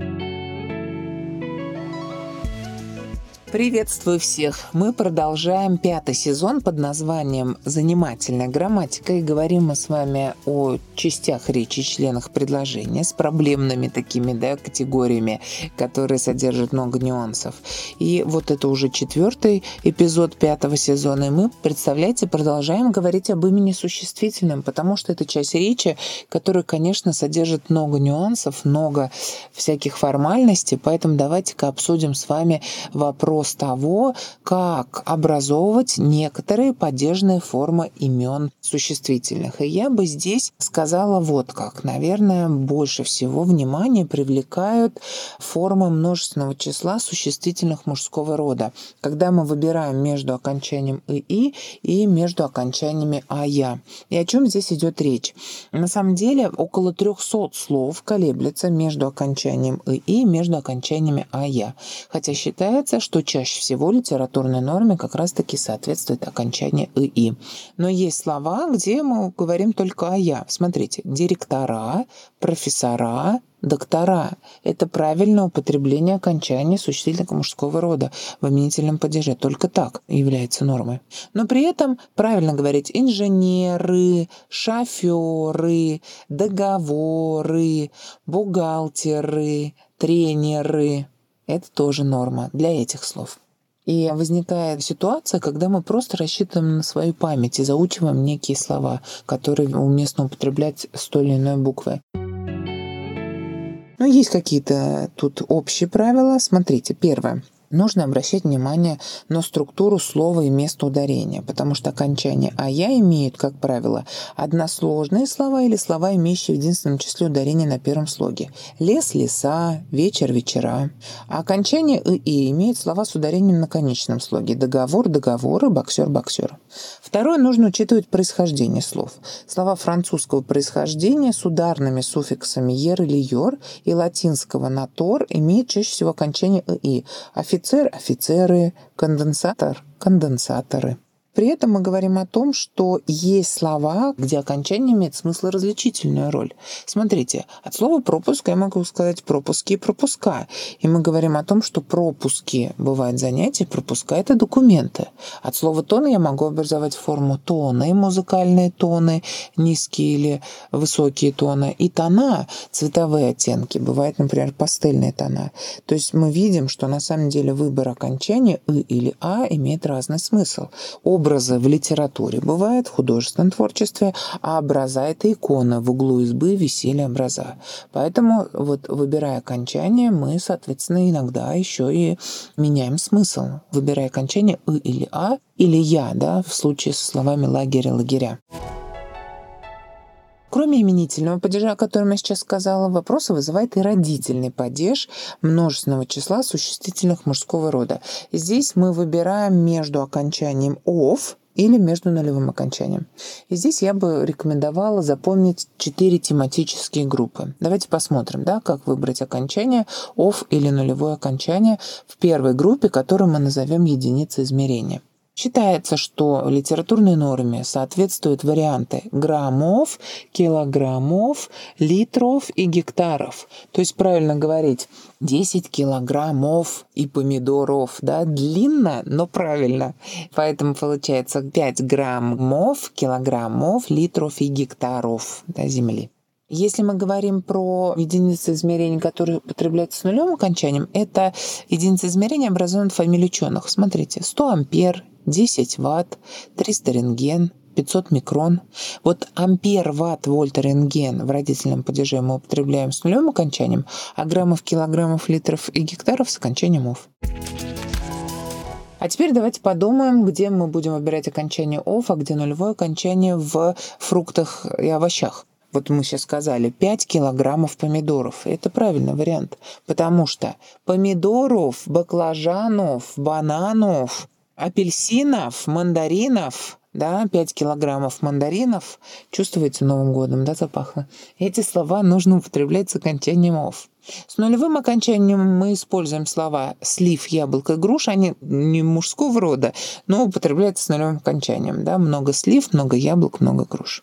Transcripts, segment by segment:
you Приветствую всех! Мы продолжаем пятый сезон под названием «Занимательная грамматика» и говорим мы с вами о частях речи, членах предложения с проблемными такими да, категориями, которые содержат много нюансов. И вот это уже четвертый эпизод пятого сезона, и мы, представляете, продолжаем говорить об имени существительном, потому что это часть речи, которая, конечно, содержит много нюансов, много всяких формальностей, поэтому давайте-ка обсудим с вами вопрос вопрос того, как образовывать некоторые падежные формы имен существительных. И я бы здесь сказала вот как. Наверное, больше всего внимания привлекают формы множественного числа существительных мужского рода, когда мы выбираем между окончанием «и» и между окончаниями «а-я». И о чем здесь идет речь? На самом деле около 300 слов колеблется между окончанием «и» и между окончаниями «а-я». Хотя считается, что чаще всего литературной норме как раз-таки соответствует окончание «и». Но есть слова, где мы говорим только о «я». Смотрите, директора, профессора, доктора. Это правильное употребление окончания существительного мужского рода в именительном падеже. Только так является нормой. Но при этом правильно говорить инженеры, шоферы, договоры, бухгалтеры, тренеры. Это тоже норма для этих слов. И возникает ситуация, когда мы просто рассчитываем на свою память и заучиваем некие слова, которые уместно употреблять с той или иной буквой. Но есть какие-то тут общие правила. Смотрите, первое нужно обращать внимание на структуру слова и место ударения, потому что окончание «а я» имеют, как правило, односложные слова или слова, имеющие в единственном числе ударение на первом слоге. Лес – леса, вечер – вечера. А окончание «и» имеет слова с ударением на конечном слоге. Договор – договоры, боксер – боксер. Второе, нужно учитывать происхождение слов. Слова французского происхождения с ударными суффиксами «ер» или «йор» и латинского «натор» имеют чаще всего окончание «и». Офицер – офицеры, конденсатор – конденсаторы. При этом мы говорим о том, что есть слова, где окончание имеет смысл различительную роль. Смотрите, от слова пропуск я могу сказать пропуски и пропуска. И мы говорим о том, что пропуски бывают занятия, пропуска это документы. От слова тон я могу образовать форму тона и музыкальные тоны, низкие или высокие тоны, и тона, цветовые оттенки. Бывают, например, пастельные тона. То есть мы видим, что на самом деле выбор окончания «и» или «а» имеет разный смысл образы в литературе бывает, в художественном творчестве, а образа – это икона. В углу избы висели образа. Поэтому, вот выбирая окончание, мы, соответственно, иногда еще и меняем смысл. Выбирая окончание «и» или «а» или «я», да, в случае со словами «лагеря», «лагеря». Кроме именительного падежа, о котором я сейчас сказала, вопросы вызывает и родительный падеж множественного числа существительных мужского рода. Здесь мы выбираем между окончанием «ов», или между нулевым окончанием. И здесь я бы рекомендовала запомнить четыре тематические группы. Давайте посмотрим, да, как выбрать окончание «ов» или нулевое окончание в первой группе, которую мы назовем единицей измерения. Считается, что в литературной норме соответствуют варианты граммов, килограммов, литров и гектаров. То есть правильно говорить 10 килограммов и помидоров. Да? Длинно, но правильно. Поэтому получается 5 граммов, килограммов, литров и гектаров да, земли. Если мы говорим про единицы измерения, которые употребляются с нулевым окончанием, это единицы измерения образуют фамилию ученых. Смотрите, 100 ампер, 10 ватт, 300 рентген, 500 микрон. Вот ампер, ватт, вольт, рентген в родительном падеже мы употребляем с нулевым окончанием, а граммов, килограммов, литров и гектаров с окончанием ОФ. А теперь давайте подумаем, где мы будем выбирать окончание ОФ, а где нулевое окончание в фруктах и овощах вот мы сейчас сказали, 5 килограммов помидоров. Это правильный вариант, потому что помидоров, баклажанов, бананов, апельсинов, мандаринов, да, 5 килограммов мандаринов, чувствуете Новым годом, да, запахло? Эти слова нужно употреблять с окончанием «ов». С нулевым окончанием мы используем слова слив, яблоко, груша. Они не мужского рода, но употребляются с нулевым окончанием. Да? Много слив, много яблок, много груш.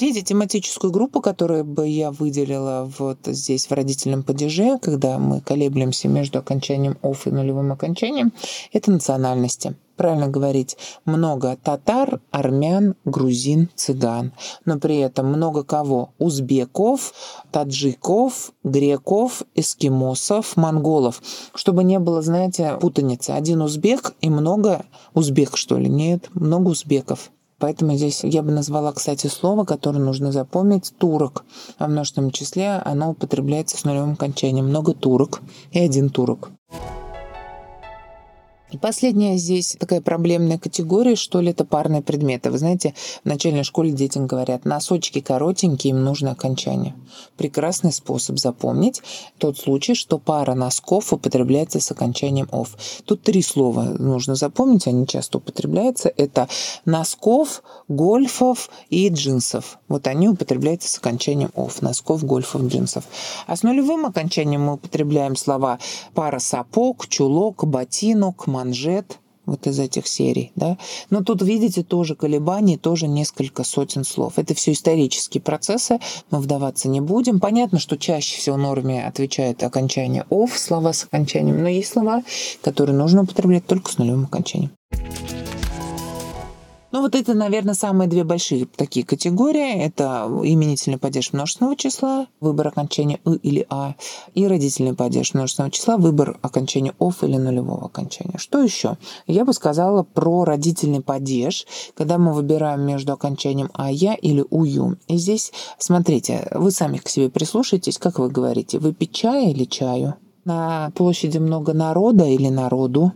Третья тематическую группу, которую бы я выделила вот здесь в родительном падеже, когда мы колеблемся между окончанием «оф» и нулевым окончанием, это национальности правильно говорить, много татар, армян, грузин, цыган. Но при этом много кого? Узбеков, таджиков, греков, эскимосов, монголов. Чтобы не было, знаете, путаницы. Один узбек и много узбек, что ли? Нет, много узбеков. Поэтому здесь я бы назвала, кстати, слово, которое нужно запомнить, турок. А в множественном числе оно употребляется с нулевым окончанием. Много турок и один турок. И последняя здесь такая проблемная категория, что ли, это парные предметы. Вы знаете, в начальной школе детям говорят, носочки коротенькие, им нужно окончание. Прекрасный способ запомнить тот случай, что пара носков употребляется с окончанием «ов». Тут три слова нужно запомнить, они часто употребляются. Это носков, гольфов и джинсов. Вот они употребляются с окончанием «ов». Носков, гольфов, джинсов. А с нулевым окончанием мы употребляем слова пара сапог, чулок, ботинок, манжет, вот из этих серий, да. Но тут, видите, тоже колебания, тоже несколько сотен слов. Это все исторические процессы, мы вдаваться не будем. Понятно, что чаще всего норме отвечает окончание «of», слова с окончанием, но есть слова, которые нужно употреблять только с нулевым окончанием. Ну, вот это, наверное, самые две большие такие категории. Это именительный падеж множественного числа, выбор окончания «ы» или «а», и родительный падеж множественного числа, выбор окончания «ов» или нулевого окончания. Что еще? Я бы сказала про родительный падеж, когда мы выбираем между окончанием «ая» или «ую». И здесь, смотрите, вы сами к себе прислушайтесь, как вы говорите, вы пить чая или чаю? На площади много народа или народу?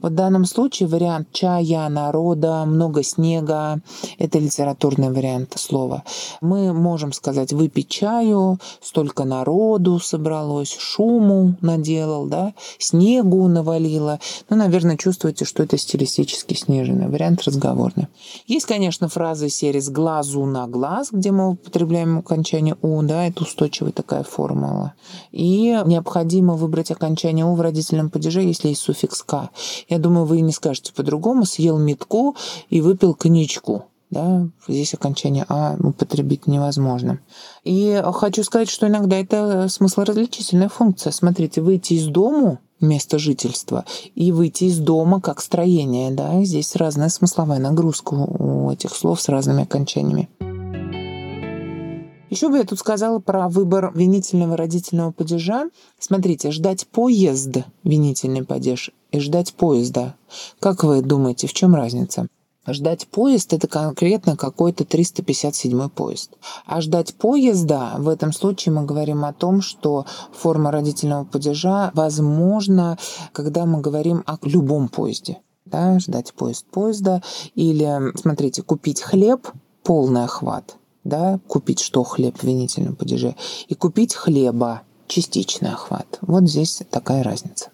В данном случае вариант чая, народа, много снега – это литературный вариант слова. Мы можем сказать выпить чаю, столько народу собралось, шуму наделал, да, снегу навалило. Ну, наверное, чувствуете, что это стилистически сниженный вариант разговорный. Есть, конечно, фразы серии «с глазу на глаз», где мы употребляем окончание «у», да, это устойчивая такая формула. И необходимо выбрать окончание «у» в родительном падеже, если есть суффикс «к». Я думаю, вы не скажете по-другому. Съел метку и выпил коньячку. Да, здесь окончание «а» употребить невозможно. И хочу сказать, что иногда это смыслоразличительная функция. Смотрите, выйти из дому место жительства и выйти из дома как строение. Да? Здесь разная смысловая нагрузка у этих слов с разными окончаниями. Еще бы я тут сказала про выбор винительного родительного падежа. Смотрите, ждать поезд, винительный падеж, и ждать поезда. Как вы думаете, в чем разница? Ждать поезд – это конкретно какой-то 357 поезд. А ждать поезда, в этом случае мы говорим о том, что форма родительного падежа возможна, когда мы говорим о любом поезде. Да, ждать поезд поезда. Или, смотрите, купить хлеб – полный охват. Да, купить что хлеб в винительном падеже. И купить хлеба – частичный охват. Вот здесь такая разница.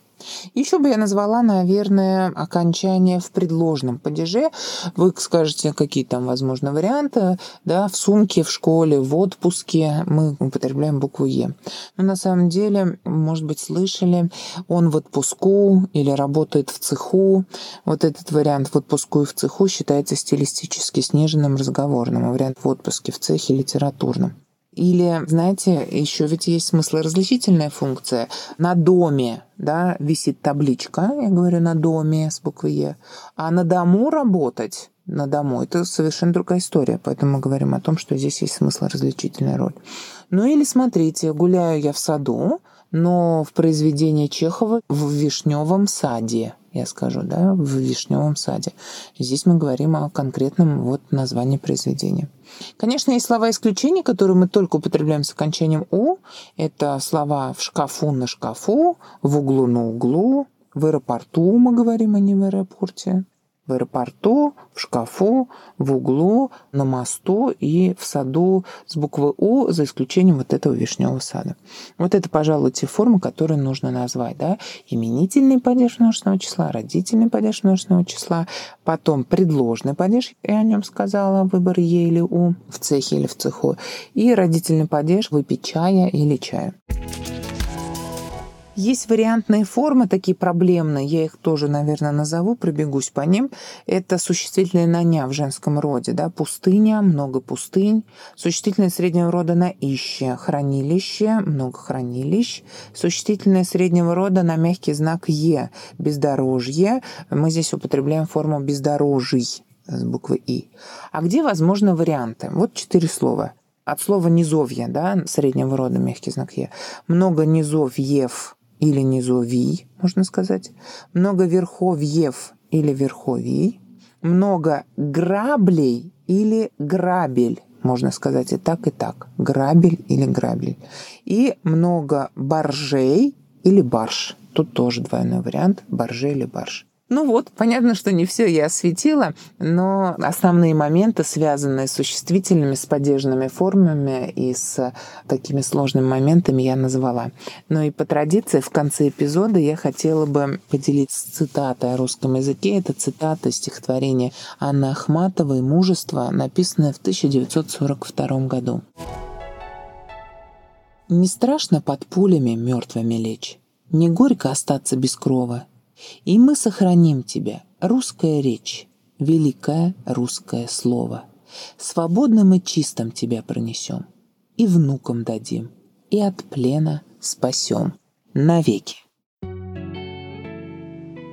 Еще бы я назвала, наверное, окончание в предложном падеже. Вы скажете, какие там, возможно, варианты. Да, в сумке, в школе, в отпуске мы употребляем букву «е». Но на самом деле, может быть, слышали, он в отпуску или работает в цеху. Вот этот вариант в отпуску и в цеху считается стилистически сниженным разговорным, а вариант в отпуске в цехе литературным. Или, знаете, еще ведь есть смыслоразличительная функция. На доме да, висит табличка, я говорю, на доме с буквой «Е», а на дому работать на дому. Это совершенно другая история, поэтому мы говорим о том, что здесь есть смыслоразличительная роль. Ну или смотрите, гуляю я в саду, но в произведении Чехова в вишневом саде я скажу, да, в вишневом саде. Здесь мы говорим о конкретном вот названии произведения. Конечно, есть слова исключения, которые мы только употребляем с окончанием «у». Это слова «в шкафу» на шкафу, «в углу» на углу, «в аэропорту» мы говорим, а не в аэропорте. В аэропорту, в шкафу, в углу, на мосту и в саду с буквы У, за исключением вот этого вишневого сада. Вот это, пожалуй, те формы, которые нужно назвать. Да? Именительный падеж множественного числа, родительный падеж множественного числа, потом предложный падеж, я о нем сказала, выбор Е или У в цехе или в цеху, и родительный падеж выпить чая или чая. Есть вариантные формы, такие проблемные, я их тоже, наверное, назову, пробегусь по ним. Это существительное на «ня» в женском роде, да, пустыня, много пустынь, существительное среднего рода на «ище», хранилище, много хранилищ, существительное среднего рода на мягкий знак «е», бездорожье, мы здесь употребляем форму бездорожий с буквы «и». А где возможны варианты? Вот четыре слова. От слова низовье, да, среднего рода мягкий знак «е». Много низовьев, или низовий, можно сказать, много верховьев или верховий, много граблей или грабель, можно сказать и так, и так, грабель или грабель, и много баржей или барж. Тут тоже двойной вариант, баржей или барж. Ну вот, понятно, что не все я осветила, но основные моменты, связанные с существительными, с падежными формами и с такими сложными моментами я назвала. Но и по традиции в конце эпизода я хотела бы поделиться цитатой о русском языке. Это цитата стихотворения Анны Ахматовой «Мужество», написанное в 1942 году. «Не страшно под пулями мертвыми лечь, не горько остаться без крова, и мы сохраним тебя, русская речь, великое русское слово. Свободным и чистым тебя пронесем, и внукам дадим, и от плена спасем. Навеки.